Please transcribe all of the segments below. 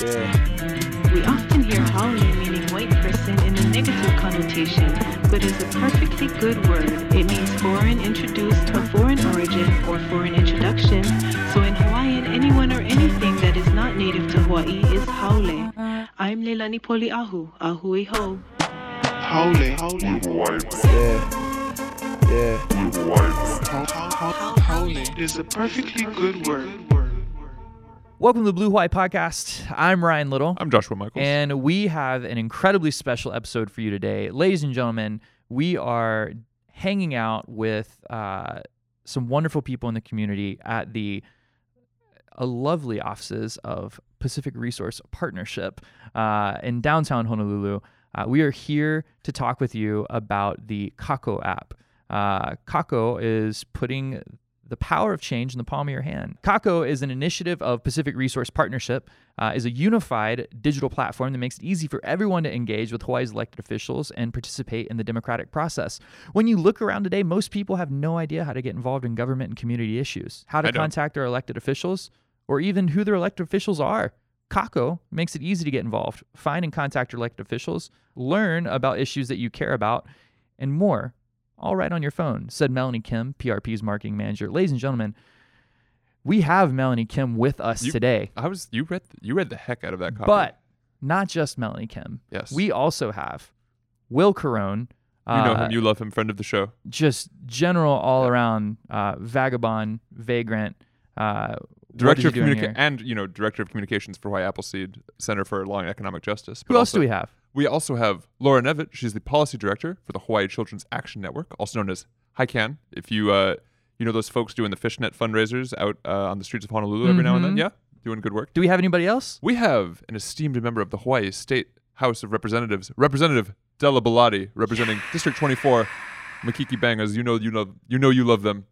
Yeah. We often hear haole meaning white person in a negative connotation, but is a perfectly good word. It means foreign introduced of foreign origin or foreign introduction. So in Hawaiian, anyone or anything that is not native to Hawaii is haole. I'm Leilani Poli Ahu, Ahui Ho. Holy. Holy. Yeah. Yeah. Holy is a perfectly good word. Welcome to the Blue Hawaii Podcast. I'm Ryan Little. I'm Joshua Michaels. And we have an incredibly special episode for you today. Ladies and gentlemen, we are hanging out with uh, some wonderful people in the community at the uh, lovely offices of Pacific Resource Partnership uh, in downtown Honolulu. Uh, we are here to talk with you about the Kākou app. Uh, Kākou is putting the power of change in the palm of your hand. Kākou is an initiative of Pacific Resource Partnership, uh, is a unified digital platform that makes it easy for everyone to engage with Hawaii's elected officials and participate in the democratic process. When you look around today, most people have no idea how to get involved in government and community issues, how to contact their elected officials, or even who their elected officials are. Kākou makes it easy to get involved, find and contact your elected officials, learn about issues that you care about, and more all right on your phone, said Melanie Kim, PRP's marketing manager. Ladies and gentlemen, we have Melanie Kim with us You- today, I was you read you read the heck out of that copy. but not just Melanie Kim. yes, We also have Will Caron. you know uh, him, you love him, friend of the show. just general all around uh, vagabond, vagrant. Uh, Director of he doing communica- and you know director of communications for Hawaii Appleseed Center for Law and Economic Justice. Who else do we have? We also have Laura Nevitt. She's the policy director for the Hawaii Children's Action Network, also known as HCAN. If you uh, you know those folks doing the fishnet fundraisers out uh, on the streets of Honolulu every now and then, Mhm. yeah, doing good work. Do we have anybody else? We have an esteemed member of the Hawaii State House of Representatives, Representative Della Belatti, representing District 24, Makiki Bang, as you know, you know, you know, you love them.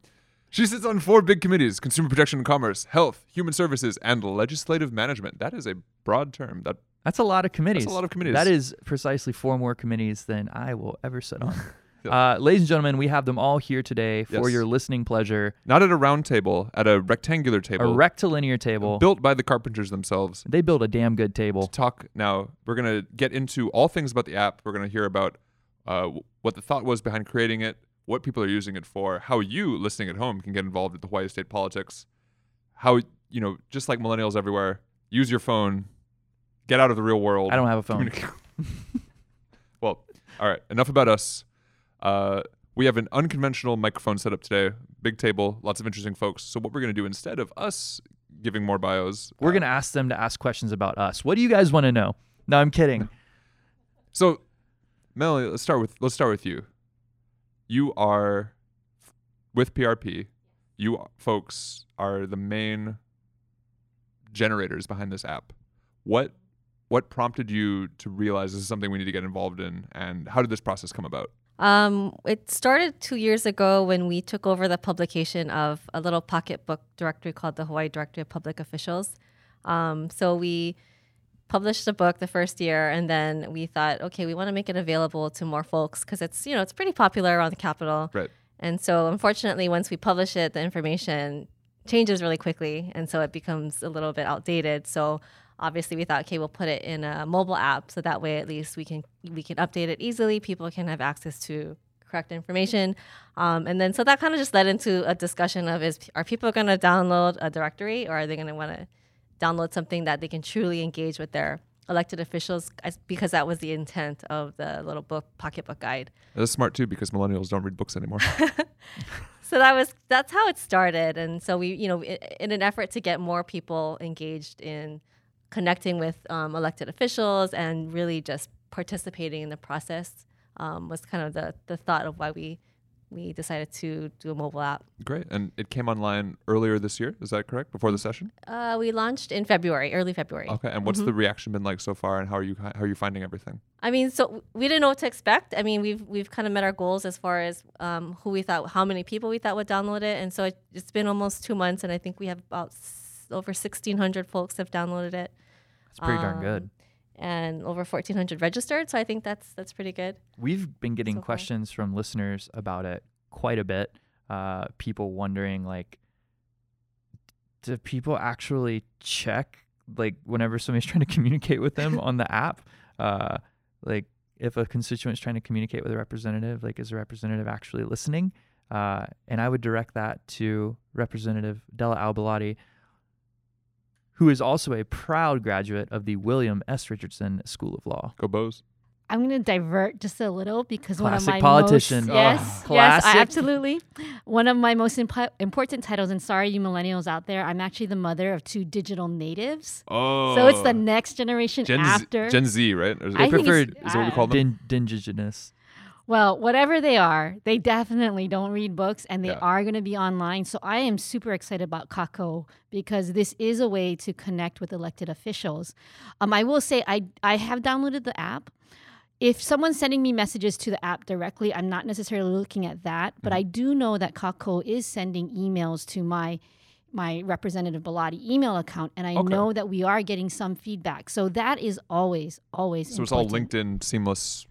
She sits on four big committees: consumer protection and commerce, health, human services, and legislative management. That is a broad term. That That's a lot of committees. That's a lot of committees. That is precisely four more committees than I will ever sit on. Uh, ladies and gentlemen, we have them all here today for Yes. your listening pleasure. not at a round table, at a rectangular table, A rectilinear table. built by the carpenters themselves. they build a damn good To table. talk now, we're gonna get into all things about the app. We're gonna hear about uh, what the thought was behind creating it, what people are using it for, how you listening at home can get involved with the Hawaii state politics, how you know, just like millennials everywhere, use your phone, get out of the real world. I don't have a phone. well, all right. Enough about us. Uh, we have an unconventional microphone setup today. Big table, lots of interesting folks. So what we're gonna do instead of us giving more bios, We're uh, going to ask them to ask questions about us. What do you guys want to know? No, I'm kidding. So, Melanie, let's start with let's start with you. You are with PRP. You folks are the main generators behind this app. What what prompted you to realize this is something we need to get involved in, and how did this process come about? Um, it started two years ago when we took over the publication of a little pocketbook directory called the Hawaii Directory of Public Officials. Um, so we published the book the first year, and then we thought, okay, we want to make it available to more folks because it's you know it's pretty popular around the capital. Right. And so, unfortunately, once we publish it, the information changes really quickly, and so it becomes a little bit outdated. So, obviously, we thought, okay, we'll put it in a mobile app, so that way, at least we can we can update it easily. People can have access to correct information, um, and then so that kind of just led into a discussion of is are people going to download a directory, or are they going to want to download something that they can truly engage with their elected officials? Because that was the intent of the little book pocketbook guide. That's smart too, because millennials don't read books anymore. so that was that's how it started and so we you know in an effort to get more people engaged in connecting with um, elected officials and really just participating in the process um, was kind of the the thought of why we we decided to do a mobile app Great, and it came online earlier this year. Is that correct? Before the session? uh, we launched in february early february Okay, and what's the reaction been like so far, and how are you how are you finding everything? I mean, so we didn't know what to expect. I mean, we've we've kind of met our goals as far as um, who we thought, how many people we thought would download it, and so it, it's been almost two months, and I think we have about s- over sixteen hundred folks have downloaded it, It's pretty darn Um, good. and over fourteen hundred registered. So I think that's that's pretty good. We've been getting so questions from listeners about it quite a bit. Uh, people wondering like, do people actually check like whenever somebody's trying to communicate with them on the app, uh, like if a constituent is trying to communicate with a representative, like is a representative actually listening? Uh, and I would direct that to Representative Della Au Belatti, who is also a proud graduate of the William S. Richardson School of Law. Go Bows. I'm going to divert just a little because one of Classic my politician. most yes, Oh. yes, I, absolutely. One of my most impo- important titles, and sorry, you millennials out there, I'm actually the mother of two digital natives. Oh. So it's the oh. next generation Gen after. Z, Gen Z, right? Or is, I it, think preferred- it's- is that what we call them? Din- Dingigenous. Well, whatever they are, they definitely don't read books and they Yeah. are going to be online. So I am super excited about Kākou because this is a way to connect with elected officials. Um, I will say I, I have downloaded the app. If someone's sending me messages to the app directly, I'm not necessarily looking at that, but I do know that Kākou is sending emails to my my representative Belatti email account, and I Okay. know that we are getting some feedback. So that is always, always. So it's all important. LinkedIn seamless.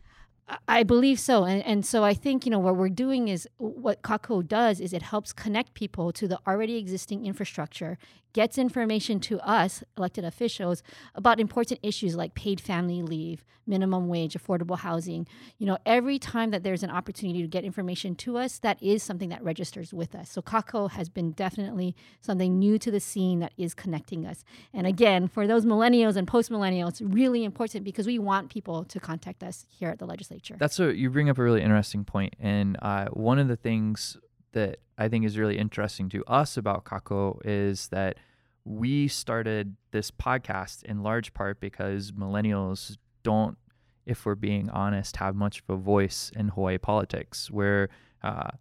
I- believe so. And, and so I think, you know, what we're doing is what Kākou does is it helps connect people to the already existing infrastructure, gets information to us, elected officials, about important issues like paid family leave, minimum wage, affordable housing. You know, every time that there's an opportunity to get information to us, that is something that registers with us. So Kākou has been definitely something new to the scene that is connecting us. And again, for those millennials and post millennials, really important because we want people to contact us here at the legislature. That's a you bring up a really interesting point, and uh, one of the things that I think is really interesting to us about Kākou is that we started this podcast in large part because millennials don't, if we're being honest, have much of a voice in Hawaii politics. Where, uh,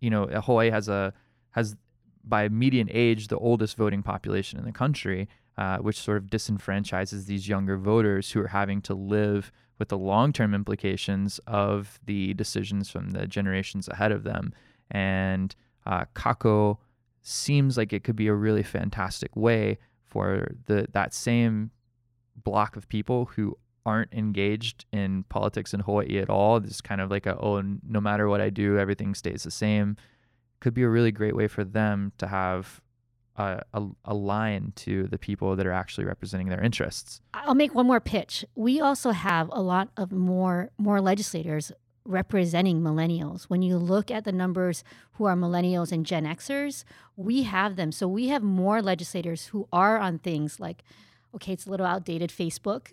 you know, Hawaii has a has by median age the oldest voting population in the country, uh, which sort of disenfranchises these younger voters who are having to live with the long term implications of the decisions from the generations ahead of them. And uh, Kākou seems like it could be a really fantastic way for the that same block of people who aren't engaged in politics in Hawaii at all. This kind of like a oh, no matter what I do, everything stays the same. Could be a really great way for them to have a, a, a line to the people that are actually representing their interests. I'll make one more pitch. We also have a lot of more more legislators representing millennials. When you look at the numbers who are millennials and Gen Xers, we have them. So we have more legislators who are on things like okay, it's a little outdated Facebook.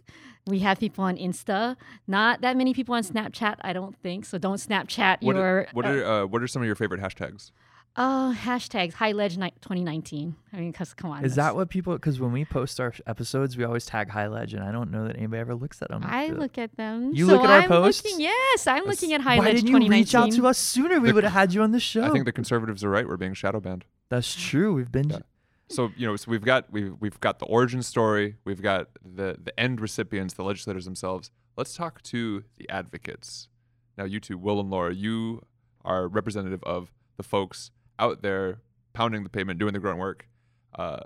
We have people on Insta. Not that many people on Snapchat, I don't think. So don't Snapchat What, your are, what are uh, what are some of your favorite hashtags? Uh, hashtags High Ledge ni- 2019. I mean, cause come on. Is that's- that what people? Because when we post our episodes, we always tag High Ledge, and I don't know that anybody ever looks at them. I look at them. You So look at our I'm posts? Looking, yes, I'm That's- looking at High Why Ledge didn't you reach out to us sooner? We would have had you on the show. I think the conservatives are right. We're being shadow banned. That's true. We've been. Yeah. So you know, so we've got we've we've got the origin story. We've got the the end recipients, the legislators themselves. Let's talk to the advocates. Now, you two, Will and Laura, you are representative of the folks out there pounding the pavement, doing the grunt work. Uh,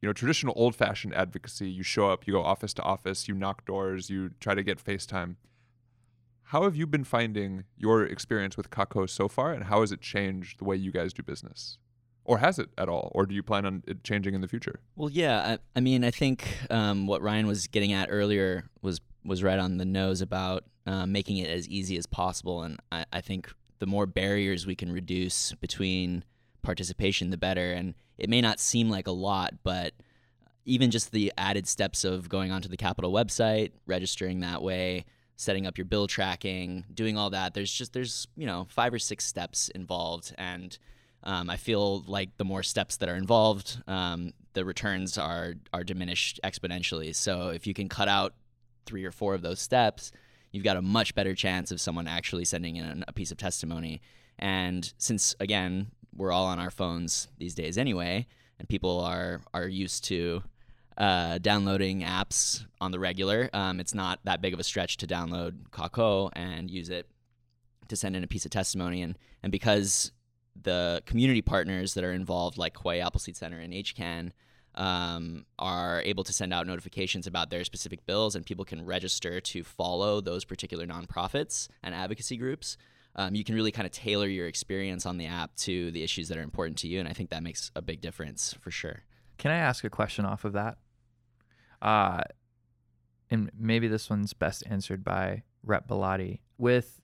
you know, traditional old-fashioned advocacy. You show up, you go office to office, you knock doors, you try to get FaceTime. How have you been finding your experience with Kākou so far, and how has it changed the way you guys do business? Or has it at all? Or do you plan on it changing in the future? Well, yeah. I, I mean, I think um, what Ryan was getting at earlier was was right on the nose about um, making it as easy as possible. And I, I think the more barriers we can reduce between participation, the better. And it may not seem like a lot, but even just the added steps of going onto the Capitol website, registering that way, setting up your bill tracking, doing all that. There's just there's you know five or six steps involved, and um, I feel like the more steps that are involved, um, the returns are are diminished exponentially. So if you can cut out three or four of those steps, you've got a much better chance of someone actually sending in a piece of testimony. And since again we're all on our phones these days anyway, and people are are used to uh, downloading apps on the regular, um, it's not that big of a stretch to download Kākou and use it to send in a piece of testimony. And and because the community partners that are involved, like Hawaii Appleseed Center and HCAN, um, are able to send out notifications about their specific bills, and people can register to follow those particular nonprofits and advocacy groups. Um, you can really kind of tailor your experience on the app to the issues that are important to you, and I think that makes a big difference for sure. Can I ask a question off of that? uh, and maybe this one's best answered by Rep Belatti. With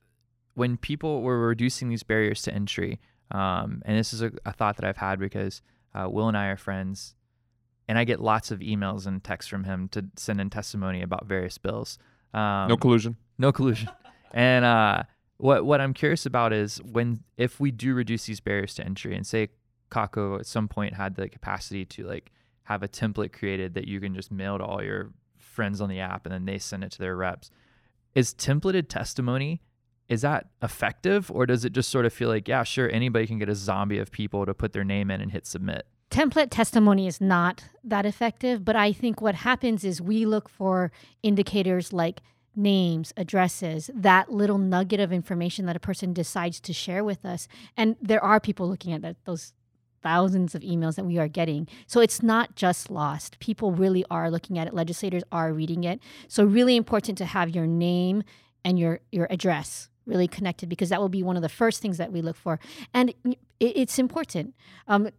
when people were reducing these barriers to entry, um, and this is a, a, thought that I've had because uh, Will and I are friends, and I get lots of emails and texts from him to send in testimony about various bills. Um, no collusion. No collusion. and uh, what what I'm curious about is when if we do reduce these barriers to entry, and say Kākou at some point had the capacity to like have a template created that you can just mail to all your friends on the app and then they send it to their reps. Is templated testimony is that effective or does it just sort of feel like yeah, sure anybody can get a zombie of people to put their name in and hit submit? Template testimony is not that effective, but I think what happens is we look for indicators like names, addresses, that little nugget of information that a person decides to share with us. And there are people looking at that, those thousands of emails that we are getting. So it's not just lost. People really are looking at it. Legislators are reading it. So really important to have your name and your your address really connected because that will be one of the first things that we look for. And it's important. Um,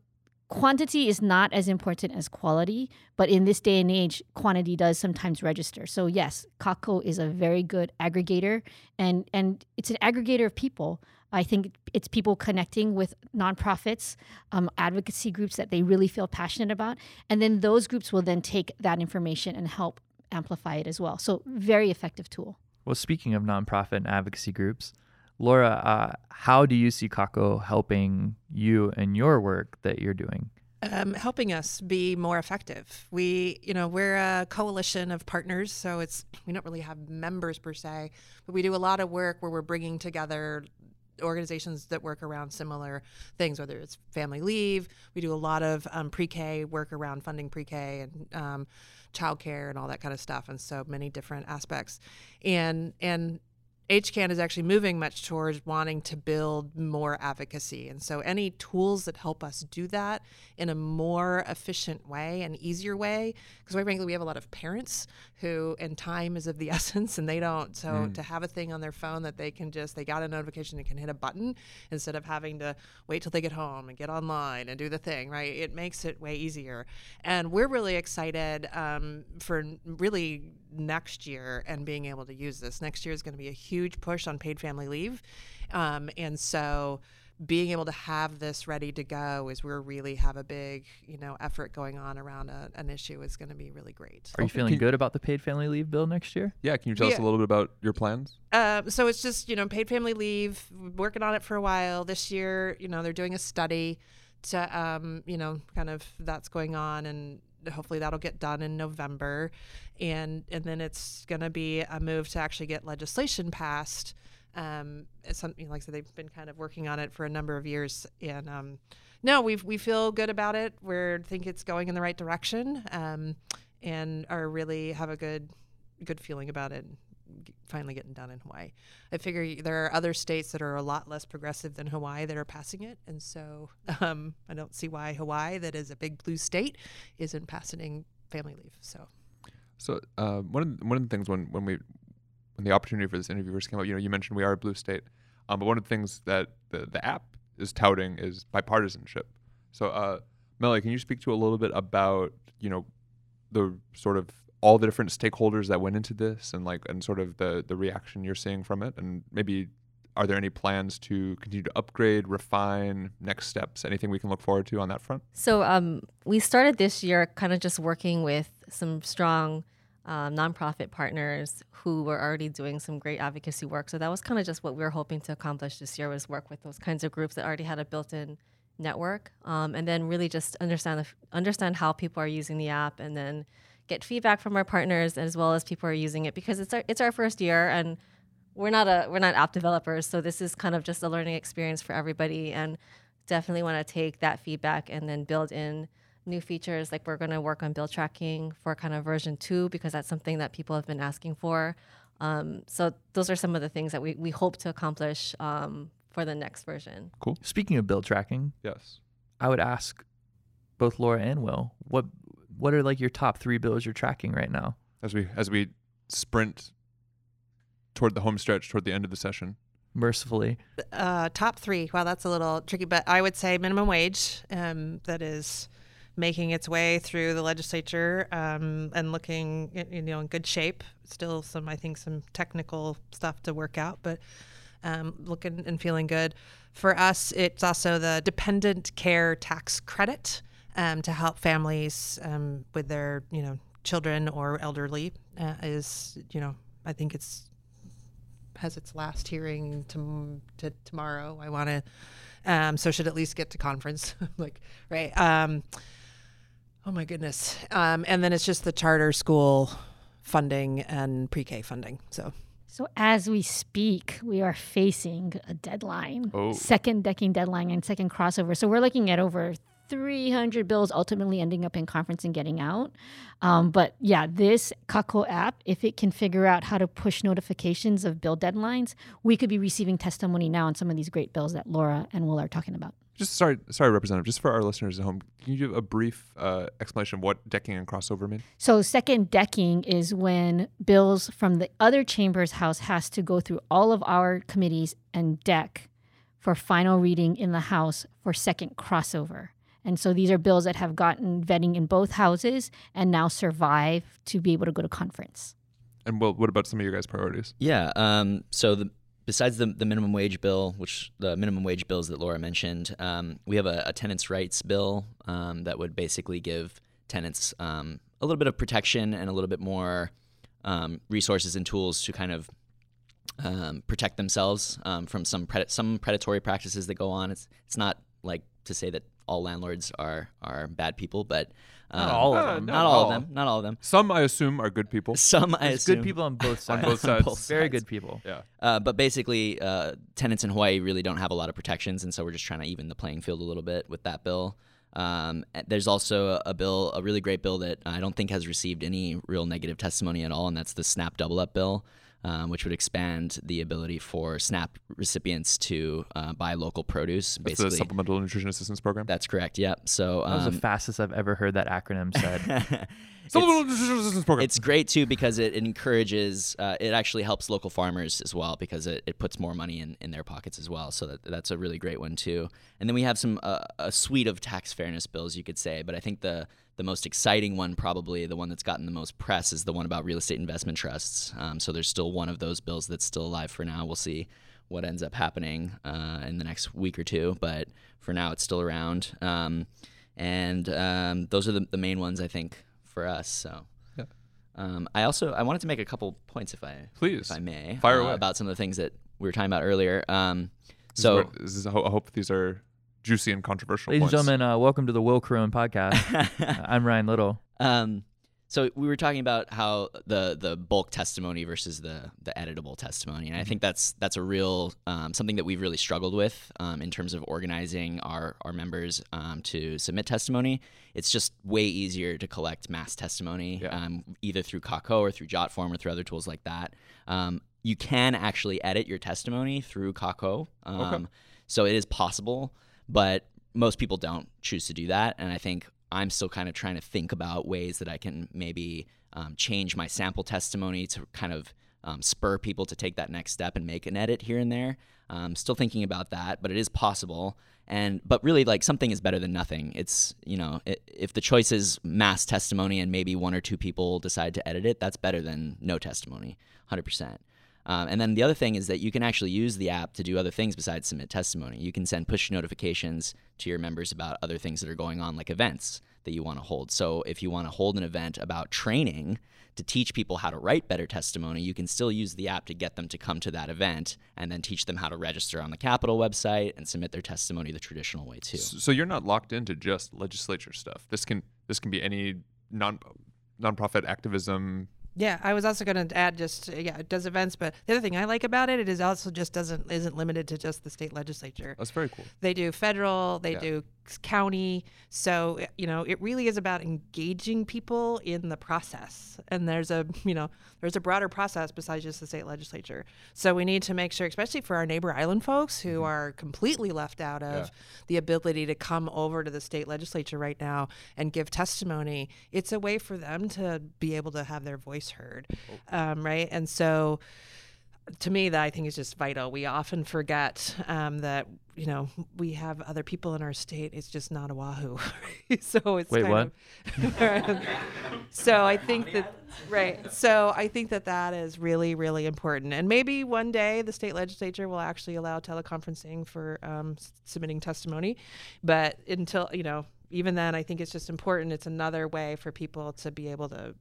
quantity is not as important as quality, but in this day and age, quantity does sometimes register. So yes, Kākou is a very good aggregator, and and it's an aggregator of people. I think it's people connecting with nonprofits, um, advocacy groups that they really feel passionate about, and then those groups will then take that information and help amplify it as well. So very effective tool. Well, speaking of nonprofit and advocacy groups, Laura, uh, how do you see Kākou helping you in your work that you're doing? Um, helping us be more effective. We, you know, we're a coalition of partners, so it's we don't really have members per se, but we do a lot of work where we're bringing together organizations that work around similar things, whether it's family leave. We do a lot of um, pre-K work around funding pre-K and um, childcare and all that kind of stuff, and so many different aspects. And and HCAN is actually moving much towards wanting to build more advocacy. And so, any tools that help us do that in a more efficient way and easier way, because quite frankly, we have a lot of parents who, and time is of the essence, and they don't. So, mm. to have a thing on their phone that they can just, they got a notification and can hit a button instead of having to wait till they get home and get online and do the thing, right? It makes it way easier. And we're really excited um, for really next year and being able to use this. Next year is going to be a huge push on paid family leave. Um, and so being able to have this ready to go is we really have a big you know effort going on around a, an issue is going to be really great are you feeling good about the paid family leave bill next year yeah can you tell yeah. us a little bit about your plans uh, so it's just you know paid family leave working on it for a while this year you know they're doing a study to um, you know kind of that's going on and hopefully that'll get done in November, and and then it's going to be a move to actually get legislation passed. Um, it's something like I said, they've been kind of working on it for a number of years, and um, no, we we feel good about it. We think it's going in the right direction, um, and are really have a good good feeling about it finally getting done in Hawaii. I figure there are other states that are a lot less progressive than Hawaii that are passing it, and so um, I don't see why Hawaii, that is a big blue state, isn't passing family leave. So, so uh, one of the, one of the things when when we when the opportunity for this interview first came up, you know, you mentioned we are a blue state, um, but one of the things that the the app is touting is bipartisanship. So, uh, Melly, can you speak to a little bit about you know the sort of all the different stakeholders that went into this and like and sort of the the reaction you're seeing from it? And maybe are there any plans to continue to upgrade refine next steps anything we can look forward to on that front? So um, we started this year kind of just working with some strong um, nonprofit partners who were already doing some great advocacy work. So that was kind of just what we were hoping to accomplish this year was work with those kinds of groups that already had a built-in network um, and then really just understand the, understand how people are using the app and then get feedback from our partners as well as people are using it because it's our it's our first year and we're not a we're not app developers. So this is kind of just a learning experience for everybody and definitely want to take that feedback and then build in new features. Like we're going to work on bill tracking for kind of version 2 because that's something that people have been asking for. Um, so those are some of the things that we, we hope to accomplish um, for the next version. Cool. Speaking of bill tracking yes. I would ask both laura and will what what are like your top three bills you're tracking right now? As we as we sprint toward the home stretch, toward the end of the session. Mercifully. Uh, top three. Well, that's a little tricky, but I would say minimum wage. Um, that is making its way through the legislature um, and looking, you know, in good shape. Still some, I think, some technical stuff to work out, but um, looking and feeling good. For us, it's also the dependent care tax credit um, to help families um, with their, you know, children or elderly. Uh, is, you know, I think it's has its last hearing to, to tomorrow. I want to, um, so should at least get to conference, like right. Um, oh my goodness. Um, and then it's just the charter school funding and pre-K funding. So So as we speak, we are facing a deadline, Oh. second decking deadline and second crossover. So we're looking at over 300 bills ultimately ending up in conference and getting out. Um, but yeah, this Kākou app, if it can figure out how to push notifications of bill deadlines, we could be receiving testimony now on some of these great bills that Laura and Will are talking about. Just sorry, sorry, Representative. Just for our listeners at home, can you give a brief uh, explanation of what decking and crossover mean? So second decking is when bills from the other chamber's house has to go through all of our committees and deck for final reading in the house for second crossover. And so these are bills that have gotten vetting in both houses and now survive to be able to go to conference. And well, what about some of your guys' priorities? Yeah. Um, so the besides the, the minimum wage bill, which the minimum wage bills that Laura mentioned, um, we have a, a tenants' rights bill um, that would basically give tenants um, a little bit of protection and a little bit more um, resources and tools to kind of um, protect themselves um, from some pred- some predatory practices that go on. It's it's not like to say that all landlords are are bad people, but um, Not all of Uh, them. no. Not all of them. Not all of them. Some, I assume, are good people. Some I There's assume good people on both sides. On both sides. both Very sides. good people. Yeah. Uh, but basically, uh, tenants in Hawaii really don't have a lot of protections, and so we're just trying to even the playing field a little bit with that bill. Um, there's also a, a bill, a really great bill that I don't think has received any real negative testimony at all, and that's the SNAP Double Up bill, um, which would expand the ability for SNAP recipients to uh, buy local produce. That's basically, the Supplemental Nutrition Assistance Program. that's correct. Yep. So That was um, the fastest I've ever heard that acronym said. Supplemental Nutrition Assistance Program. It's great too because it encourages, uh, it actually helps local farmers as well because it, it puts more money in, in their pockets as well. So that, that's a really great one too. And then we have some uh, a suite of tax fairness bills, you could say. But I think the the most exciting one, probably the one that's gotten the most press, is the one about real estate investment trusts. Um, so there's still one of those bills that's still alive for now. We'll see what ends up happening uh, in the next week or two, but for now it's still around. Um, and um, those are the, the main ones I think for us. So. Yeah. Um, I also I wanted to make a couple points if I Please. if I may Fire uh, away. about some of the things that we were talking about earlier. Um, This is so is, I hope these are juicy and controversial Ladies and gentlemen, uh, welcome to the Will Caron podcast. Uh, I'm Ryan Little. um, so we were talking about how the the bulk testimony versus the the editable testimony, and I think that's that's a real um, something that we've really struggled with um, in terms of organizing our our members um, to submit testimony. It's just way easier to collect mass testimony, Yeah. um, either through Kākou or through Jotform or through other tools like that. Um, you can actually edit your testimony through Kākou, um, so it is possible, but most people don't choose to do that, and I think I'm still kind of trying to think about ways that I can maybe um, change my sample testimony to kind of um, spur people to take that next step and make an edit here and there. Um, still thinking about that, but it is possible. And but really, like something is better than nothing. It's you know, i if the choice is mass testimony and maybe one or two people decide to edit it, that's better than no testimony, hundred percent. Um, and then the other thing is that you can actually use the app to do other things besides submit testimony. You can send push notifications to your members about other things that are going on, like events that you want to hold. So if you want to hold an event about training to teach people how to write better testimony, you can still use the app to get them to come to that event and then teach them how to register on the Capitol website and submit their testimony the traditional way too. So you're not locked into just legislature stuff. This can this can be any non nonprofit activism. Yeah, I was also going to add just uh, yeah, it does events, but the other thing I like about it, it is also just doesn't isn't limited to just the state legislature. That's very cool. They do federal, they Yeah. do county. So, you know, it really is about engaging people in the process. And there's a, you know, there's a broader process besides just the state legislature. So we need to make sure, especially for our neighbor island folks who are completely left out of the ability to come over to the state legislature right now and give testimony, it's a way for them to be able to have their voice heard. Um, right. And so, to me, that I think is just vital. We often forget um, that you know we have other people in our state. It's just not Oahu, so it's Wait, kind Of, so I think that right. So I think that that is really really important. And maybe one day the state legislature will actually allow teleconferencing for um, s- submitting testimony, but until you know, even then, I think it's just important. It's another way for people to be able to,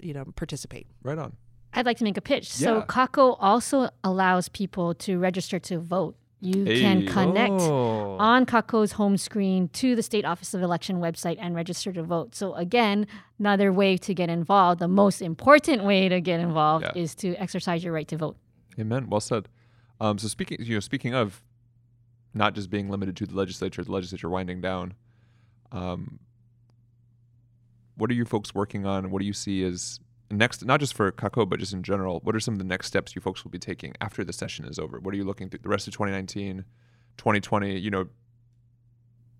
you know, participate. Right on. I'd like to make a pitch. So Yeah. Kākou also allows people to register to vote. You can connect Oh. on Kākou's home screen to the State Office of Election website and register to vote. So again, another way to get involved. The most important way to get involved Yeah. is to exercise your right to vote. Amen. Well said. Um, so speaking, you know, speaking of not just being limited to the legislature, the legislature winding down. Um, what are you folks working on? What do you see as next? Not just for Kākou, but just in general. What are some of the next steps you folks will be taking after the session is over? What are you looking through the rest of 2019, 2020? You know,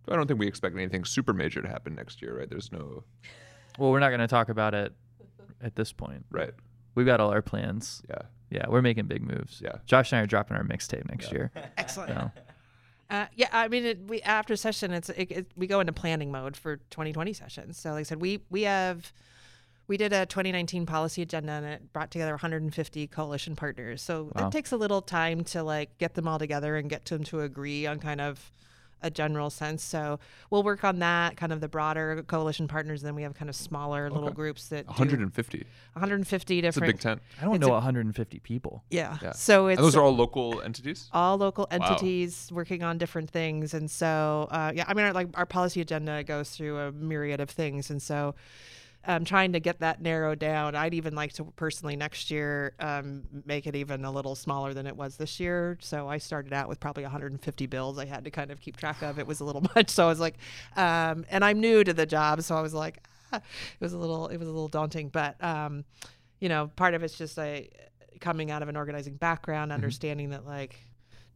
I don't think we expect anything super major to happen next year, right? There's no Well, we're not going to talk about it at this point. right. We've got all our plans. Yeah. Yeah, we're making big moves. Yeah. Josh and I are dropping our mixtape next Yeah. year. Excellent. So, Uh, yeah, I mean, it, we after session, it's it, it, we go into planning mode for 2020 sessions. So, like I said, we we have we did a 2019 policy agenda and it brought together 150 coalition partners. So Wow. that takes a little time to like get them all together and get them to agree on kind of a general sense. So we'll work on that, kind of the broader coalition partners. Then we have kind of smaller little groups that do 150. 150 It's a different. big tent. I don't It's know a- 150 people. Yeah. Yeah. So it's And those are all local entities. all local Wow. entities working on different things and so uh, yeah i mean our, like our policy agenda goes through a myriad of things and so um, trying to get that narrowed down. I'd even like to personally next year um, make it even a little smaller than it was this year. So i started out with probably 150 bills. I had to kind of keep track of. It was a little much. So i was like um, and i'm new to the job. So i was like ah, it was a little it was a little daunting. But um, you know part of it's just a coming out of an organizing background understanding that like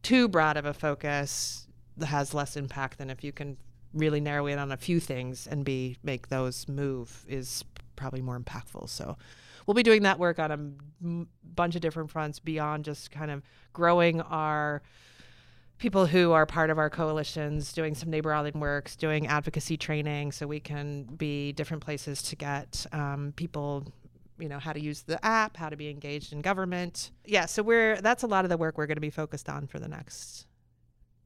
too broad of a focus has less impact than if you can really narrow in on a few things and be make those move is probably more impactful. So we'll be doing that work on a m- bunch of different fronts beyond just kind of growing our people who are part of our coalitions, doing some neighborhood works, doing advocacy training, so we can be different places to get um, people you know how to use the app how to be engaged in government yeah so we're that's a lot of the work we're going to be focused on for the next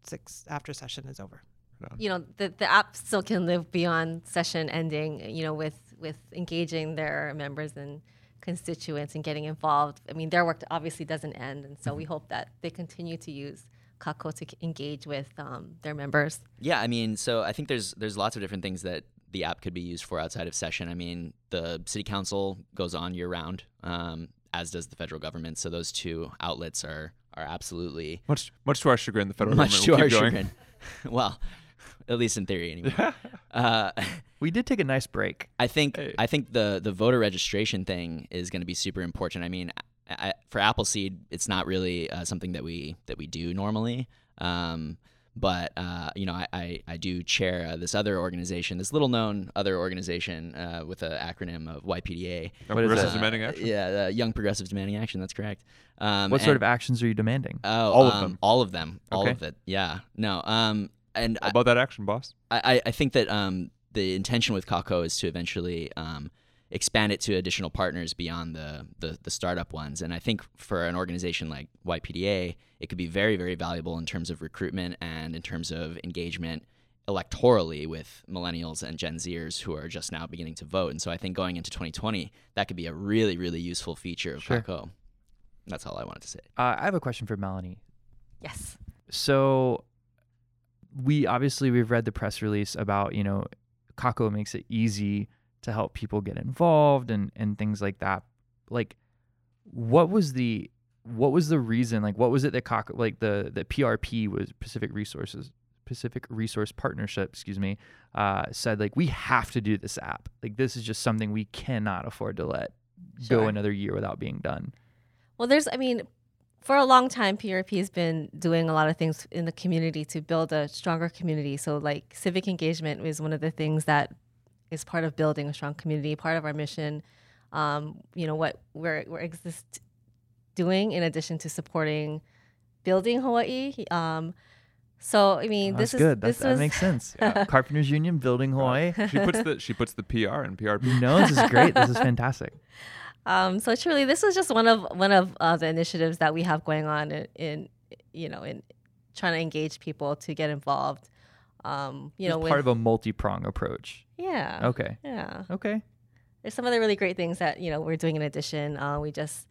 six after session is over you know the, the app still can live beyond session ending you know with with engaging their members and constituents and getting involved i mean their work obviously doesn't end and so we hope that they continue to use kākou to engage with um, their members Yeah, I mean, so I think there's there's lots of different things that the app could be used for outside of session. I mean, the city council goes on year round, um, as does the federal government. So those two outlets are are absolutely Much much to our chagrin, the federal much government to will our going. chagrin. well, at least in theory, anyway. uh, We did take a nice break. I think Hey. I think the the voter registration thing is going to be super important. I mean, I, I- for Appleseed, it's not really uh, something that we that we do normally. Um, but uh, you know, I, I, I do chair uh, this other organization, this little known other organization uh, with an acronym of YPDA. Young What is Progressives that? Demanding Action. Yeah, the Young Progressives Demanding Action. That's correct. Um, What sort of actions are you demanding? Oh, All of um, them? All of them. All of it. Yeah. No. Um. And How about that action, boss? I, I think that um, the intention with Kākou is to eventually um, expand it to additional partners beyond the, the the startup ones. And I think for an organization like YPDA, it could be very very valuable in terms of recruitment and in terms of engagement electorally with millennials and Gen Zers who are just now beginning to vote. And so I think going into 2020, that could be a really really useful feature of Sure. Kākou. That's all I wanted to say. Uh, I have a question for Melanie. yes So we obviously we've read the press release about you know Kākou makes it easy to help people get involved and and things like that. Like, what was the what was the reason? Like, what was it that Kākou like the the PRP was Pacific Resources Pacific Resource Partnership, excuse me, uh, said like we have to do this app. Like this is just something we cannot afford to let go another year without being done. Well, there's, I mean, for a long time, PRP has been doing a lot of things in the community to build a stronger community. So, like, civic engagement is one of the things that is part of building a strong community, part of our mission. Um, you know, what we're, we're exist, doing in addition to supporting building Hawaii. Um, so I mean, That's this good. is That's, this that was makes sense. Yeah. Carpenters Union building Hawaii. she puts the she puts the PR in PRP. no, this is great. This is fantastic. Um, so truly, this is just one of one of uh, the initiatives that we have going on in, in you know in trying to engage people to get involved. Um, you It's know, part with, of a multi-prong approach. yeah, Okay. yeah. Okay. There's some other really great things that you know we're doing in addition. Uh, we just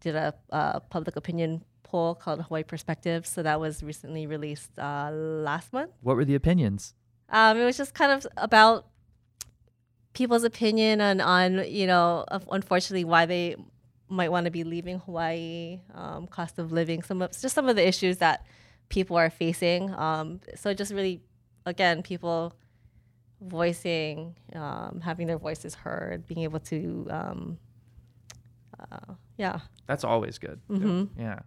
did a, uh public opinion poll called Hawaii Perspectives, so that was recently released uh, last month. What were the opinions? Um, it was just kind of about people's opinion on, on you know, unfortunately, why they might want to be leaving Hawaii, um, cost of living, some of, just some of the issues that people are facing. Um, so just really, again, people voicing, um, having their voices heard, being able to, um, uh, yeah. That's always good. hmm Yeah.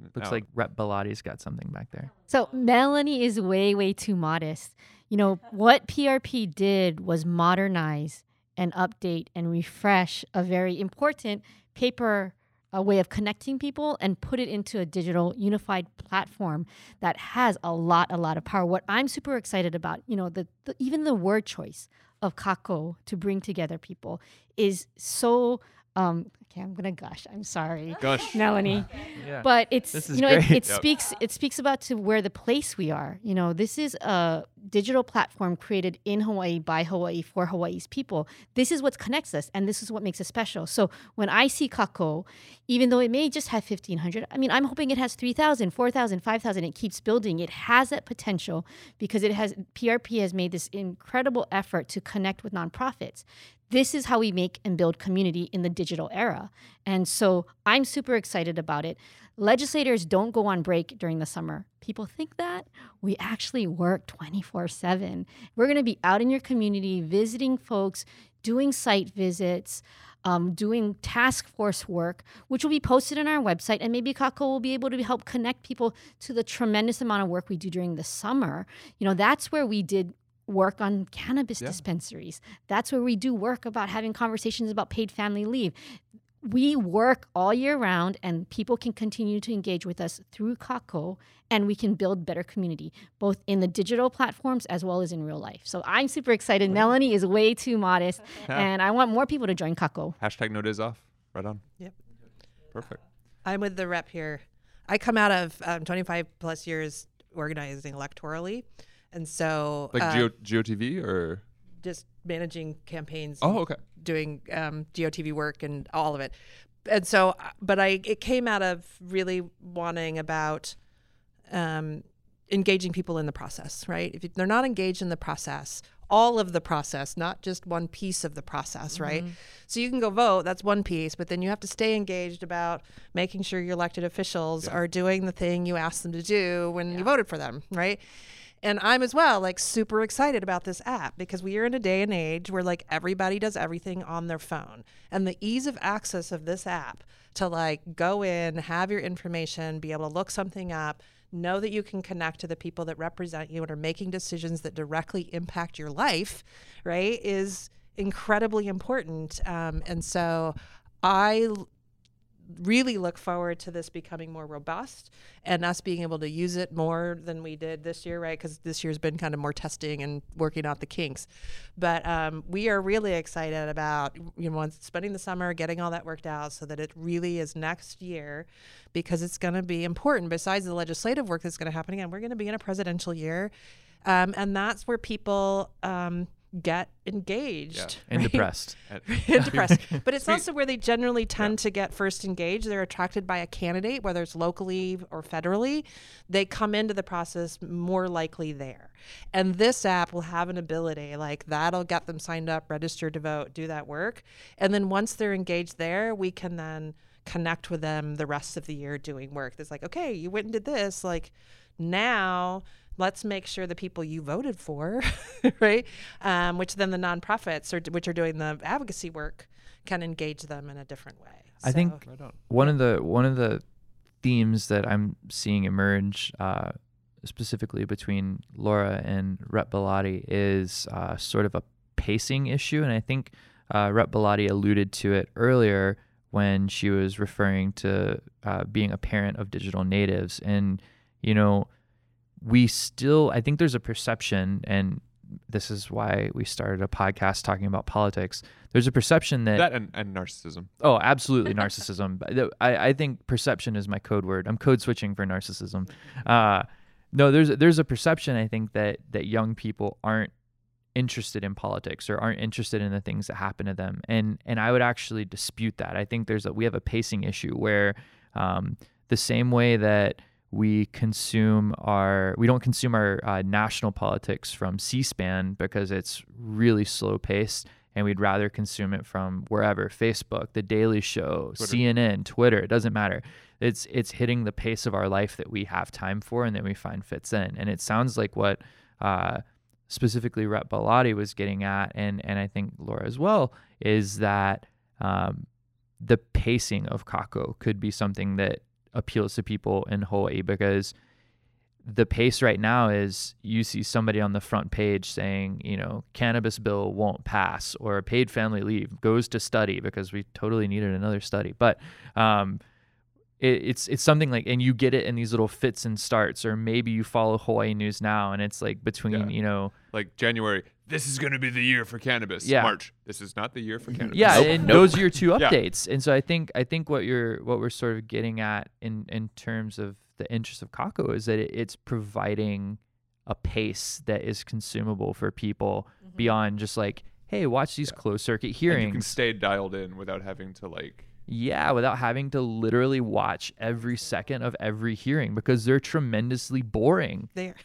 Looks Now- like Rep Belatti's got something back there. So Melanie is way, way too modest. You know, what PRP did was modernize and update and refresh a very important paper a way of connecting people and put it into a digital unified platform that has a lot a lot of power what i'm super excited about you know the, the even the word choice of kākou to bring together people is so um okay i'm gonna gush. I'm sorry. Gosh. melanie. Yeah. but it's This is you know it, great. it Yep. speaks it speaks about to where the place we are. You know this is a digital platform created in hawaii by hawaii for hawaii's people. This is what connects us and this is what makes it special. So when i see kākou even though it may just have 1500 i mean i'm hoping it has 3000 4000 5000 it keeps building. It has that potential because it has prp has made this incredible effort to connect with nonprofits this is how we make and build community in the digital era. And so I'm super excited about it. Legislators don't go on break during the summer. People think that. We actually work 24 7. We're going to be out in your community, visiting folks, doing site visits. Um, doing task force work, which will be posted on our website, and maybe Kākou will be able to help connect people to the tremendous amount of work we do during the summer. You know, that's where we did work on cannabis Yeah. dispensaries. That's where we do work about having conversations about paid family leave. We work all year round, and people can continue to engage with us through Kākou, and we can build better community, both in the digital platforms as well as in real life. So I'm super excited. Melanie is way too modest, Yeah. and I want more people to join Kākou. Hashtag no days off. Right on. Yep. Perfect. I'm with the rep here. I come out of um, 25 plus years organizing electorally, and so Like uh, Geo GOTV or just managing campaigns. oh okay. doing um, GOTV work and all of it. And so, uh, but I it came out of really wanting about um, engaging people in the process, right? If they're not engaged in the process, all of the process, not just one piece of the process, right? So you can go vote, that's one piece, but then you have to stay engaged about making sure your elected officials are doing the thing you asked them to do when you voted for them, right? And I'm as well like super excited about this app because we are in a day and age where like everybody does everything on their phone. And the ease of access of this app to like go in, have your information, be able to look something up, know that you can connect to the people that represent you and are making decisions that directly impact your life, right, is incredibly important. Um, and so I really look forward to this becoming more robust and us being able to use it more than we did this year, right? Because this year's been kind of more testing and working out the kinks. But um, we are really excited about you know spending the summer getting all that worked out so that it really is next year because it's going to be important. Besides the legislative work that's going to happen again, we're going to be in a presidential year, um, and that's where people. Um, get engaged And right? depressed. and depressed. But it's also where they generally tend to get first engaged. They're attracted by a candidate, whether it's locally or federally. They come into the process more likely there. And this app will have an ability like that'll get them signed up, registered to vote, do that work. And then once they're engaged there, we can then connect with them the rest of the year doing work. It's like, okay, you went and did this. Like now let's make sure the people you voted for, right? Um, which then the nonprofits are, which are doing the advocacy work can engage them in a different way. I think Right on. one of the one of the themes that I'm seeing emerge uh, specifically between Laura and Rep Belatti is uh, sort of a pacing issue, and I think uh, Rep Belatti alluded to it earlier when she was referring to uh, being a parent of digital natives. And, you know, we still, I think there's a perception, and this is why we started a podcast talking about politics. There's a perception that, That and, and narcissism. oh, absolutely narcissism. I, I think perception is my code word. I'm code switching for narcissism. Uh, no, there's there's a perception I think that that young people aren't interested in politics or aren't interested in the things that happen to them and and I would actually dispute that I think there's a we have a pacing issue where um, the same way that we consume our we don't consume our uh, national politics from C-SPAN because it's really slow paced and we'd rather consume it from wherever Facebook the Daily Show Twitter. CNN Twitter it doesn't matter it's it's hitting the pace of our life that we have time for and that we find fits in and it sounds like what uh, specifically Rep Belatti was getting at, and and I think Laura as well, is that um, the pacing of Kākou could be something that appeals to people in Hawaii because the pace right now is you see somebody on the front page saying, you know, cannabis bill won't pass or paid family leave goes to study because we totally needed another study. But um, it, it's it's something like, and you get it in these little fits and starts, or maybe you follow Hawaii News now, and it's like between Yeah. you know, Like January, this is going to be the year for cannabis. Yeah. March, this is not the year for cannabis. yeah, Nope, and nope. those are your two updates Yeah. updates. And so I think I think what you're what we're sort of getting at in in terms of the interest of Kākou is that it, it's providing a pace that is consumable for people mm-hmm. beyond just like, hey, watch these closed circuit And hearings. you can stay dialed in without having to like. Yeah, without having to literally watch every second of every hearing because they're tremendously boring. there.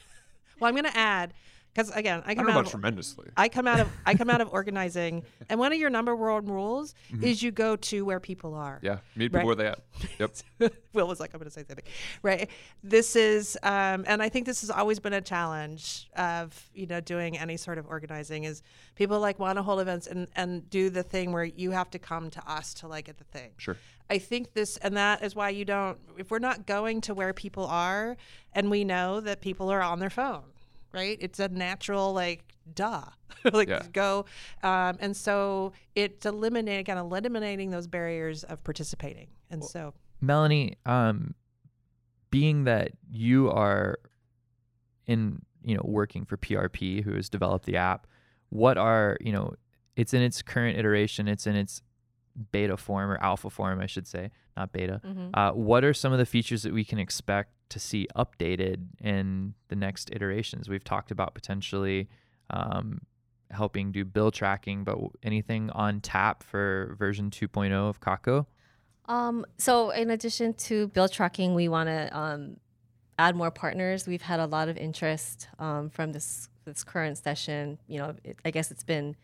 Well, I'm going to add because again, I I come know out about of tremendously. I come out of I come out of organizing, and one of your number one rules Mm-hmm. is you go to where people are. Yeah, meet people Right. where they at. Yep. Will was like, I'm going to say something, right? This is, um, and I think this has always been a challenge of you know doing any sort of organizing is people like want to hold events and and do the thing where you have to come to us to like get the thing. Sure. I think this, and that is why you don't. If we're not going to where people are, and we know that people are on their phone, right? It's a natural like duh, like Yeah. go, um, and so it's eliminating again eliminating those barriers of participating, and so. Melanie, um, being that you are in, you know, working for PRP, who has developed the app, what are, you know, it's in its current iteration, it's in its beta form or alpha form, I should say, not beta. Mhm. Uh, what are some of the features that we can expect to see updated in the next iterations? We've talked about potentially um, helping do bill tracking, but anything on tap for version 2.0 of Kākou? Um, so in addition to bill tracking, we want to um, add more partners. We've had a lot of interest um, from this this current session. You know, it, I guess it's been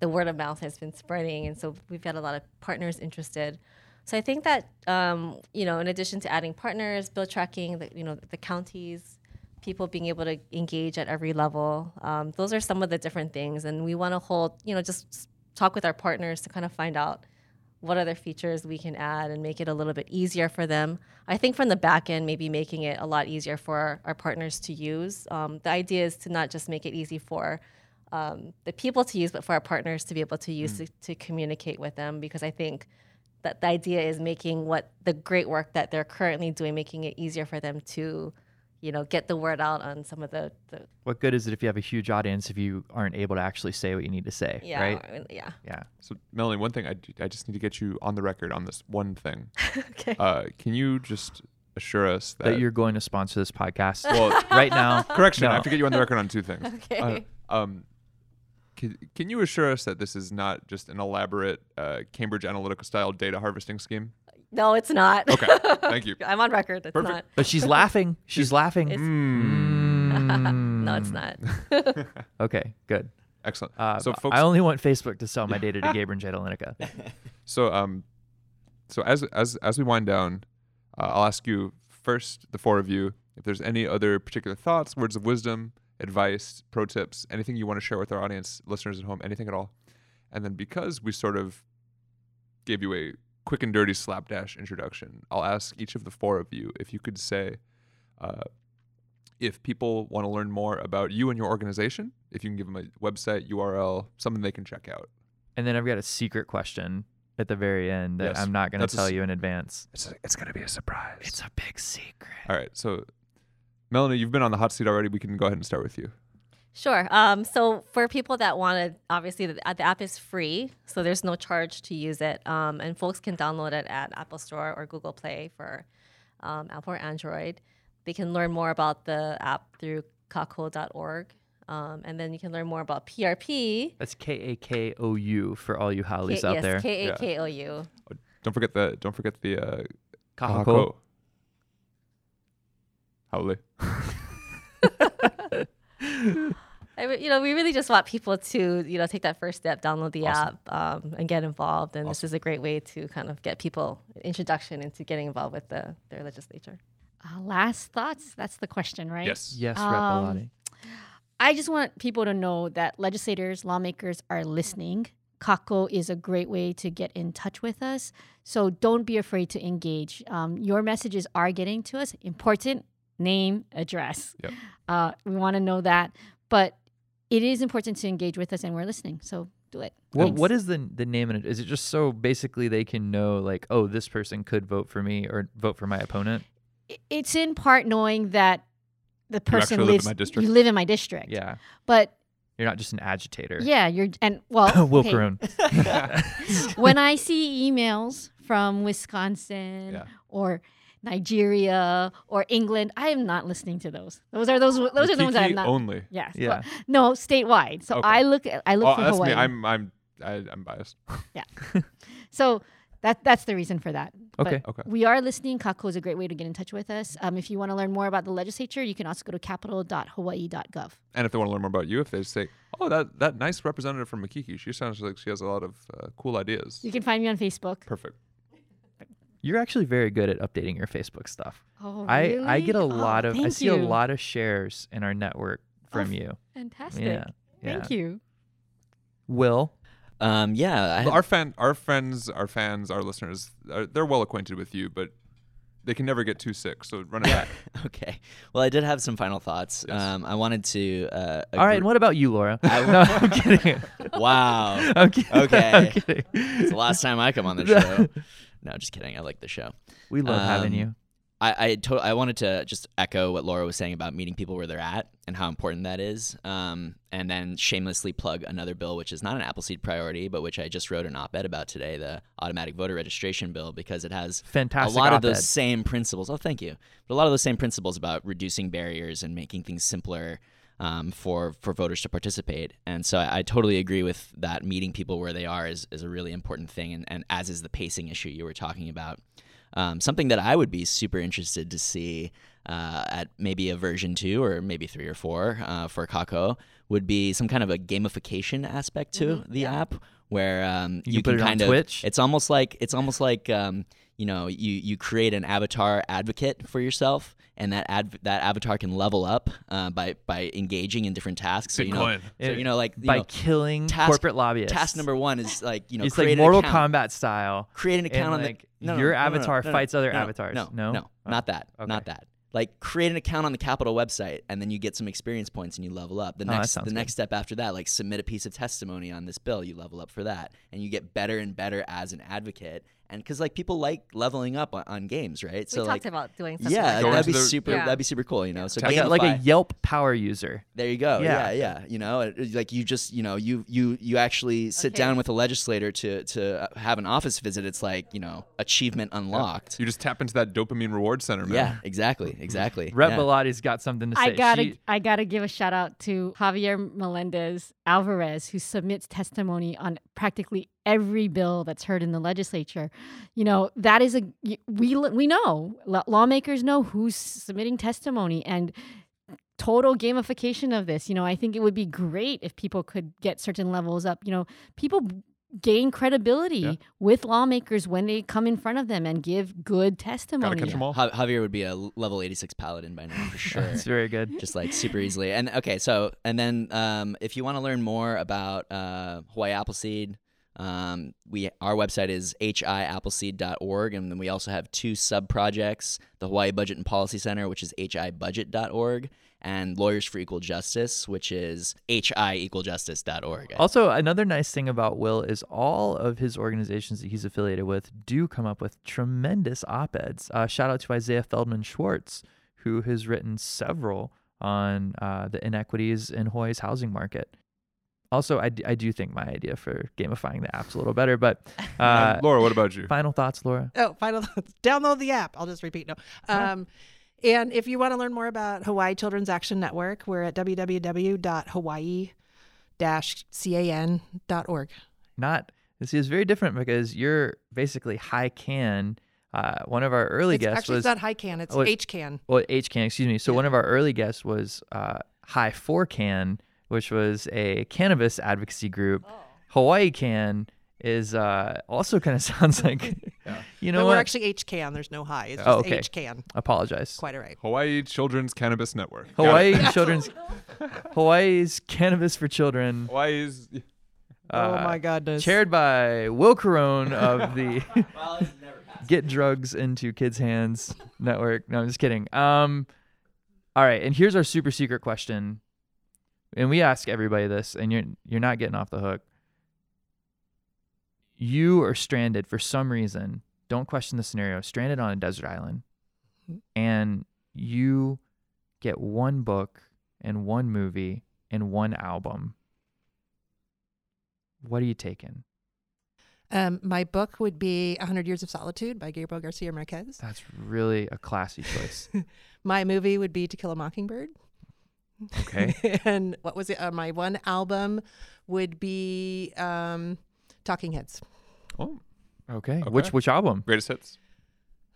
the word of mouth has been spreading, and so we've got a lot of partners interested. So I think that um, you know, in addition to adding partners, bill tracking, the, you know, the counties, people being able to engage at every level, um, those are some of the different things, and we want to hold, you know, just talk with our partners to kind of find out what other features we can add and make it a little bit easier for them. I think from the back end, maybe making it a lot easier for our, our partners to use. Um, the idea is to not just make it easy for um, the people to use, but for our partners to be able to use to, to communicate with them. Because I think that the idea is making what the great work that they're currently doing, making it easier for them to, you know, get the word out on some of the, the What good is it if you have a huge audience if you aren't able to actually say what you need to say, yeah, right? I mean, yeah. Yeah. So Melanie, one thing I, I just need to get you on the record on this one thing. okay. Uh, can you just assure us that, That you're going to sponsor this podcast well right now. correction? I No. have to get you on the record on two things. Okay. Uh, um, can, can you assure us that this is not just an elaborate uh, Cambridge Analytica style data harvesting scheme? no, it's not. Okay, thank you. I'm on record. It's Perfect. not. But she's laughing. She's laughing. It's- Mm, no, it's not. Okay, good. excellent. Uh, so folks, I only want Facebook to sell my data to Cambridge Analytica. So um, so as as as we wind down, uh, I'll ask you first, the four of you, if there's any other particular thoughts, words of wisdom, advice, pro tips, anything you want to share with our audience, listeners at home, anything at all, and then because we sort of gave you a quick and dirty slapdash introduction, I'll ask each of the four of you if you could say. Uh, if people want to learn more about you and your organization, if you can give them a website, URL, something they can check out. And then I've got a secret question at the very end that Yes, I'm not going to that's a tell you in advance. It's, it's going to be a surprise. It's a big secret. All right. So, Melanie, you've been on the hot seat already. We can go ahead and start with you. Sure. Um, so for people that want to, obviously the, the app is free, so there's no charge to use it, um, and folks can download it at Apple Store or Google Play for um, Apple or Android. They can learn more about the app through kakou.org, um, and then you can learn more about PRP. That's K A K O U for all you haoles K- out yes, there. K A K O U. Don't forget the don't forget the uh, kahakō. Haole. I re- you know, we really just want people to, you know, take that first step, download the Awesome. app, um, and get involved. And this is a great way to kind of get people introduction into getting involved with the their legislature. Uh, last thoughts? That's the question, right? Yes. Yes, Rep Um, Belatti. I just want people to know that legislators, lawmakers are listening. Kākou is a great way to get in touch with us. So don't be afraid to engage. Um, your messages are getting to us. Important name, address. Yep. Uh, we want to know that. But it is important to engage with us, and we're listening. So do it. What, Thanks. what is the the name and is it just so basically they can know like oh this person could vote for me or vote for my opponent? It's in part knowing that the person actually live in lives. my district? You live in my district. Yeah, But you're not just an agitator. yeah, you're and well, Will when I see emails from Wisconsin Yeah. or Nigeria or England, I am not listening to those. Those are those those are the ones I'm not. only. Yes. Yeah. but- no, statewide. So Okay. I look at I look Oh, for that's Hawaii. me. I'm I'm I, I'm biased. Yeah. so that that's the reason for that. But Okay. Okay. We are listening. Kākou is a great way to get in touch with us. Um, if you want to learn more about the legislature, you can also go to capitol.hawaii.gov. And if they want to learn more about you, if they say, "Oh, that that nice representative from Makiki, she sounds like she has a lot of uh, cool ideas." You can find me on Facebook. Perfect. You're actually very good at updating your Facebook stuff. Oh, really? I I get a really? lot Oh, of I thank see a lot of shares in our network from f- you. Fantastic. Yeah. Yeah. Thank you. Will. Um, yeah, I, Well, our fan, our friends, our fans, our listeners, are, they're well acquainted with you, but they can never get too sick. So run it back. okay. Well, I did have some final thoughts. Yes. Um, I wanted to. Uh, All right. And what about you, Laura? I- no, I'm kidding. Wow. I'm kidding. I'm Okay. kidding. It's the last time I come on the show. No, just kidding. I like the show. We love having Um, you. I I, to- I wanted to just echo what Laura was saying about meeting people where they're at and how important that is. Um, and then shamelessly plug another bill, which is not an Appleseed priority, but which I just wrote an op-ed about today, the automatic voter registration bill, because it has Fantastic a lot of op-ed. those same principles. Oh, thank you. But a lot of those same principles about reducing barriers and making things simpler um, for for voters to participate. And so I, I totally agree with that. Meeting people where they are is, is a really important thing, and, and as is the pacing issue you were talking about. Um, something that I would be super interested to see uh, at maybe a version two or maybe three or four uh, for Kākou would be some kind of a gamification aspect to the app where um, You you, can put it on of Twitch? it's almost like it's almost like um, you know you you create an avatar advocate for yourself and that ad- that avatar can level up uh, by by engaging in different tasks so you know Bitcoin. so, you know like you by know, killing task- corporate lobbyists. task number one is like you know it's like create an Mortal account. Kombat style. create an account and, on like, the no, no, your no, no, no, avatar no, no, fights other no, no, avatars. No, No? no, Oh. not that, Okay. not that. Like create an account on the Capitol website, and then you get some experience points, and you level up. The Oh, next, sounds the good. next step after that, like submit a piece of testimony on this bill, you level up for that, and you get better and better as an advocate. And because like people like leveling up on, on games, right? We so like, talked about doing something yeah, like that. that'd be the- super. Yeah. That'd be super cool, you know. So Like a, like a. Yelp power user. There you go. Yeah. Yeah, yeah. You know, it- it- like you just, you know, you you you actually sit Okay. down with a legislator to to uh, have an office visit. It's like you know, achievement unlocked. You just tap into that dopamine reward center, man. Yeah, exactly, exactly. Rep yeah. Belatti's got something to say. I gotta, She- I gotta give a shout out to Javier Melendez Alvarez, who submits testimony on practically every bill that's heard in the legislature. You know, that is a we we know lawmakers know who's submitting testimony and total gamification of this. You know, I think it would be great if people could get certain levels up. You know, people gain credibility Yeah. with lawmakers when they come in front of them and give good Gotta testimony. catch 'em all. Ja- Javier would be a level 86 paladin by now for sure. It's very good. Just like super easily. And okay, so and then um, if you want to learn more about uh, Hawaii Appleseed, um, we our website is hiappleseed.org, and then we also have two sub projects: the Hawaii Budget and Policy Center, which is hibudget.org, and Lawyers for Equal Justice, which is hiequaljustice.org. Also, another nice thing about Will is all of his organizations that he's affiliated with do come up with tremendous op eds. Uh, shout out to Isaiah Feldman Schwartz, who has written several on uh, the inequities in Hawaii's housing market. Also, I, d- I do think my idea for gamifying the app's a little better, but uh, And Laura, what about you? final thoughts, Laura? Oh, final thoughts. Download the app. I'll just repeat. No. Um, and if you want to learn more about Hawaii Children's Action Network, we're at www.hawaii-can.org. Not. This is very different because you're basically high can. Uh, one of our early It's, guests actually, was it's not high can. It's Oh, HCAN. well HCAN excuse me. So Yeah. one of our early guests was uh, High Four Can, which was a cannabis advocacy group. Oh. Hawaii Can is uh, also kind of sounds like you know but we're actually HCAN. There's no high. It's just Oh, okay. HCAN. Apologize. Quite all right. Hawaii Children's Cannabis Network. Hawaii Children's Hawaii's Cannabis for Children. Hawaii's. oh uh, my goodness. Chaired by Will Caron of the Get Drugs into Kids' Hands Network. No, I'm just kidding. Um, all right, and here's our super secret question, and we ask everybody this, and you're you're not getting off the hook. You are stranded for some reason. Don't question the scenario. Stranded on a desert island, and you get one book and one movie and one album. What are you taking? Um, my book would be 100 Years of Solitude by Gabriel Garcia Marquez. That's really a classy choice. My movie would be To Kill a Mockingbird. Okay. and what was it? Uh, my one album would be um, Talking Heads. Oh, Okay. Okay. Which which album? greatest hits.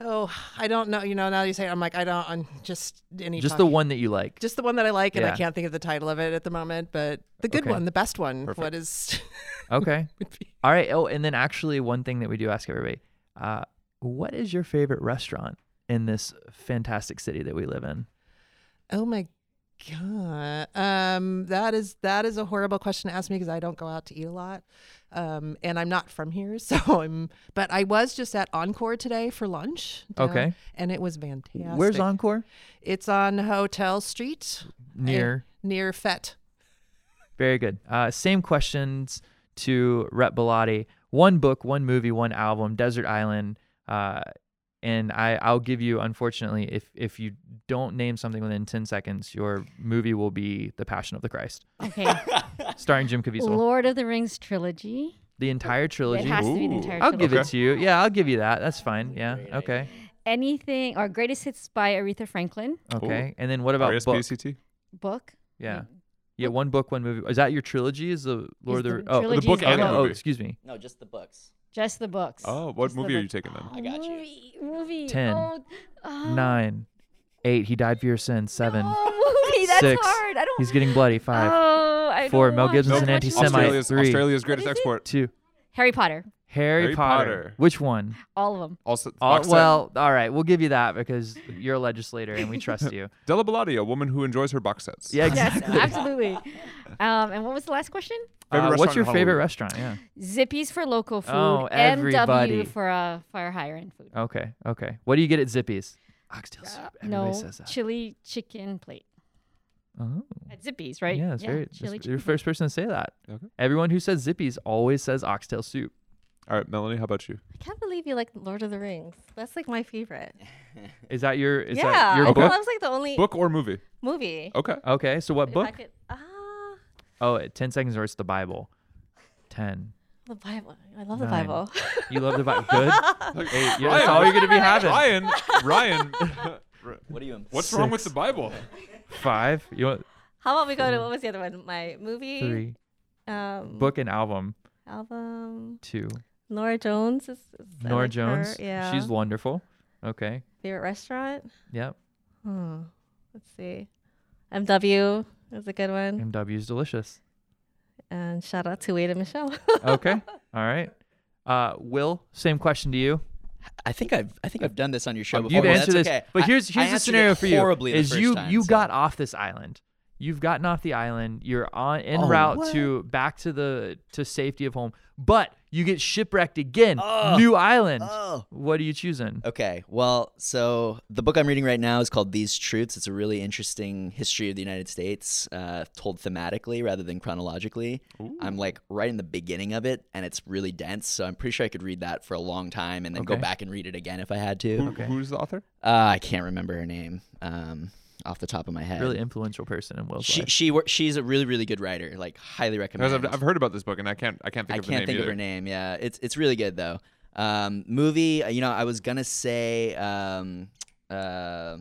Oh, I don't know. You know, now you say it, I'm like, I don't, I'm just any. Just the one that you like. Just the one that I like, and I can't think of the title of it at the moment, but the good Okay. one, the best one. Perfect. What is. Okay. All right. Oh, and then actually one thing that we do ask everybody, uh, what is your favorite restaurant in this fantastic city that we live in? Oh my god. Um that is that is a horrible question to ask me because I don't go out to eat a lot. Um and I'm not from here, so I'm but I was just at Encore today for lunch. down- Okay. And it was fantastic. Where's Encore? It's on Hotel Street Near. near Fett. Very good. Uh, same questions to Rep Belatti. One book, one movie, one album, Desert Island. Uh, and I, I'll give you, unfortunately, if if you don't name something within 10 seconds, your movie will be The Passion of the Christ, Okay. starring Jim Caviezel. Lord of the Rings trilogy. The entire trilogy. It has to be the Ooh. entire I'll trilogy. give it to you. Yeah, I'll give you that. That's fine. Yeah. Okay. Anything or greatest hits by Aretha Franklin Okay. And then what about book? RSPCT. book. Yeah. Yeah, one book, one movie. Is that your trilogy? Is the Lord Is of the, the oh, trilogy book and the book. oh, excuse me. No, just the books. Just the books. Oh, what Just the movie are book. you taking then? I got you. Movie, movie. 10, Oh, oh, Nine, eight. He died for your sins. Seven. Oh, movie. That's Six. hard. I don't. He's getting bloody. Five. Oh, I Four, don't Mel watch Gibson's an anti-Semite. Australia's, Three. Australia's greatest is it? export. Two. Harry Potter. Harry, Harry Potter. Potter. Which one? All of them. Also, All, box set. well, all right. We'll give you that because you're a legislator and we trust you. Della Belatti, a woman who enjoys her box sets. Yeah, Yes, exactly. absolutely. Um, and what was the last question? Uh, what's your favorite restaurant? Yeah. Zippy's for local food. Oh, everybody. MW for uh, for higher end food. Okay. Okay. What do you get at Zippy's? Oxtail soup. Uh, Everybody no, says that. chili chicken plate Oh. at Zippy's, right? Yeah, it's very. That's, you're the first person to say that. Okay. Everyone who says Zippy's always says oxtail soup. All right, Melanie, how about you? I can't believe you like Lord of the Rings. That's like my favorite. Is that your? Is yeah, that your I book? That was like the only Book or movie? movie. Okay. Okay. So what If book? Could, ah, Oh, at 10 seconds or it's the Bible. 10. the Bible. I love the Nine. Bible. You love the Bible. Good. Hey, yeah, that's Ryan, all you're going to be having. Ryan, Ryan, What are you? what's wrong with Six. the Bible? Five. You want How about we go to what was the other one? My movie, three. um, Book and album. album. Two. Norah Jones is, is Norah like her, Jones. Yeah, She's wonderful. Okay. favorite restaurant. Yep. Hmm. Let's see. MW is a good one. MW is delicious. And shout out to Wade and Michelle. Okay. All right. Uh, Will, same question to you. I think I've I think I've done this on your show before. You've answered that's this, okay. but I- here's I here's the scenario it for you: horribly the is first you time, you so- got off this island, You've gotten off the island. You're on en Oh, route what? to back to the to safety of home, but you get shipwrecked again. Oh. New island. Oh. What are you choosing? Okay, well, so the book I'm reading right now is called These Truths. It's a really interesting history of the United States, uh, told thematically rather than chronologically. I'm like right in the beginning of it, and it's really dense. So I'm pretty sure I could read that for a long time and then go back and read it again if I had to. Who, Okay. Who's the author? Uh, I can't remember her name um, off the top of my head. Really influential person in Will's She life. she wor- she's a really really good writer. Like highly recommend. I've, I've heard about this book and I can't I can't think I of the can't name think either. of her name. Yeah, it's it's really good though. Um, movie, uh, you know, I was gonna say um, uh,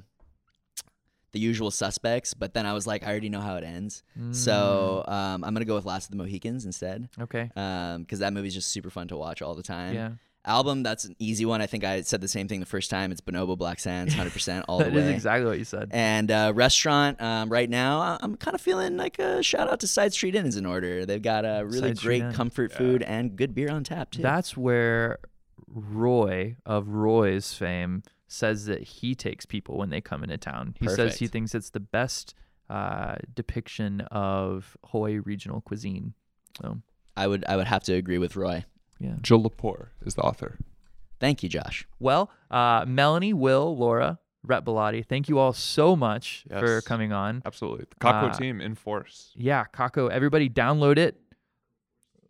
the Usual Suspects, but then I was like, I already know how it ends, so um, I'm gonna go with Last of the Mohicans instead, Mm, okay. because that movie's just super fun to watch all the time. Yeah. Album, that's an easy one. I think I said the same thing the first time. It's Bonobo Black Sands, 100% all the That way. is exactly what you said. And uh, restaurant um, right now, I- I'm kind of feeling like a shout out to Side Street Inn is in order. They've got a really Side great Inn. comfort food and good beer on tap too. That's where Roy of Roy's fame says that he takes people when they come into town. He says he thinks it's the best uh, depiction of Hawaii regional cuisine. So, I would I would have to agree with Roy. Yeah. Jill Lepore is the author. Thank you, Josh. Well, uh, Melanie, Will, Laura, Rep Belatti, thank you all so much for coming on. Absolutely. The Kākou Uh, team in force. Yeah, Kākou, everybody download it.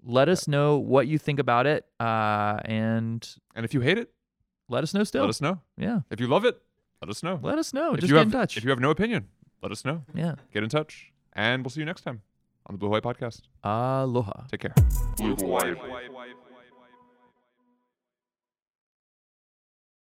Let us know what you think about it. Uh, and And if you hate it, let us know still. let us know. Yeah. If you love it, let us know. Let us know. if Just you get have, in touch. If you have no opinion, let us know. yeah. Get in touch. And we'll see you next time on the Blue Hawaii Podcast. Aloha. Take care. Blue Hawaii.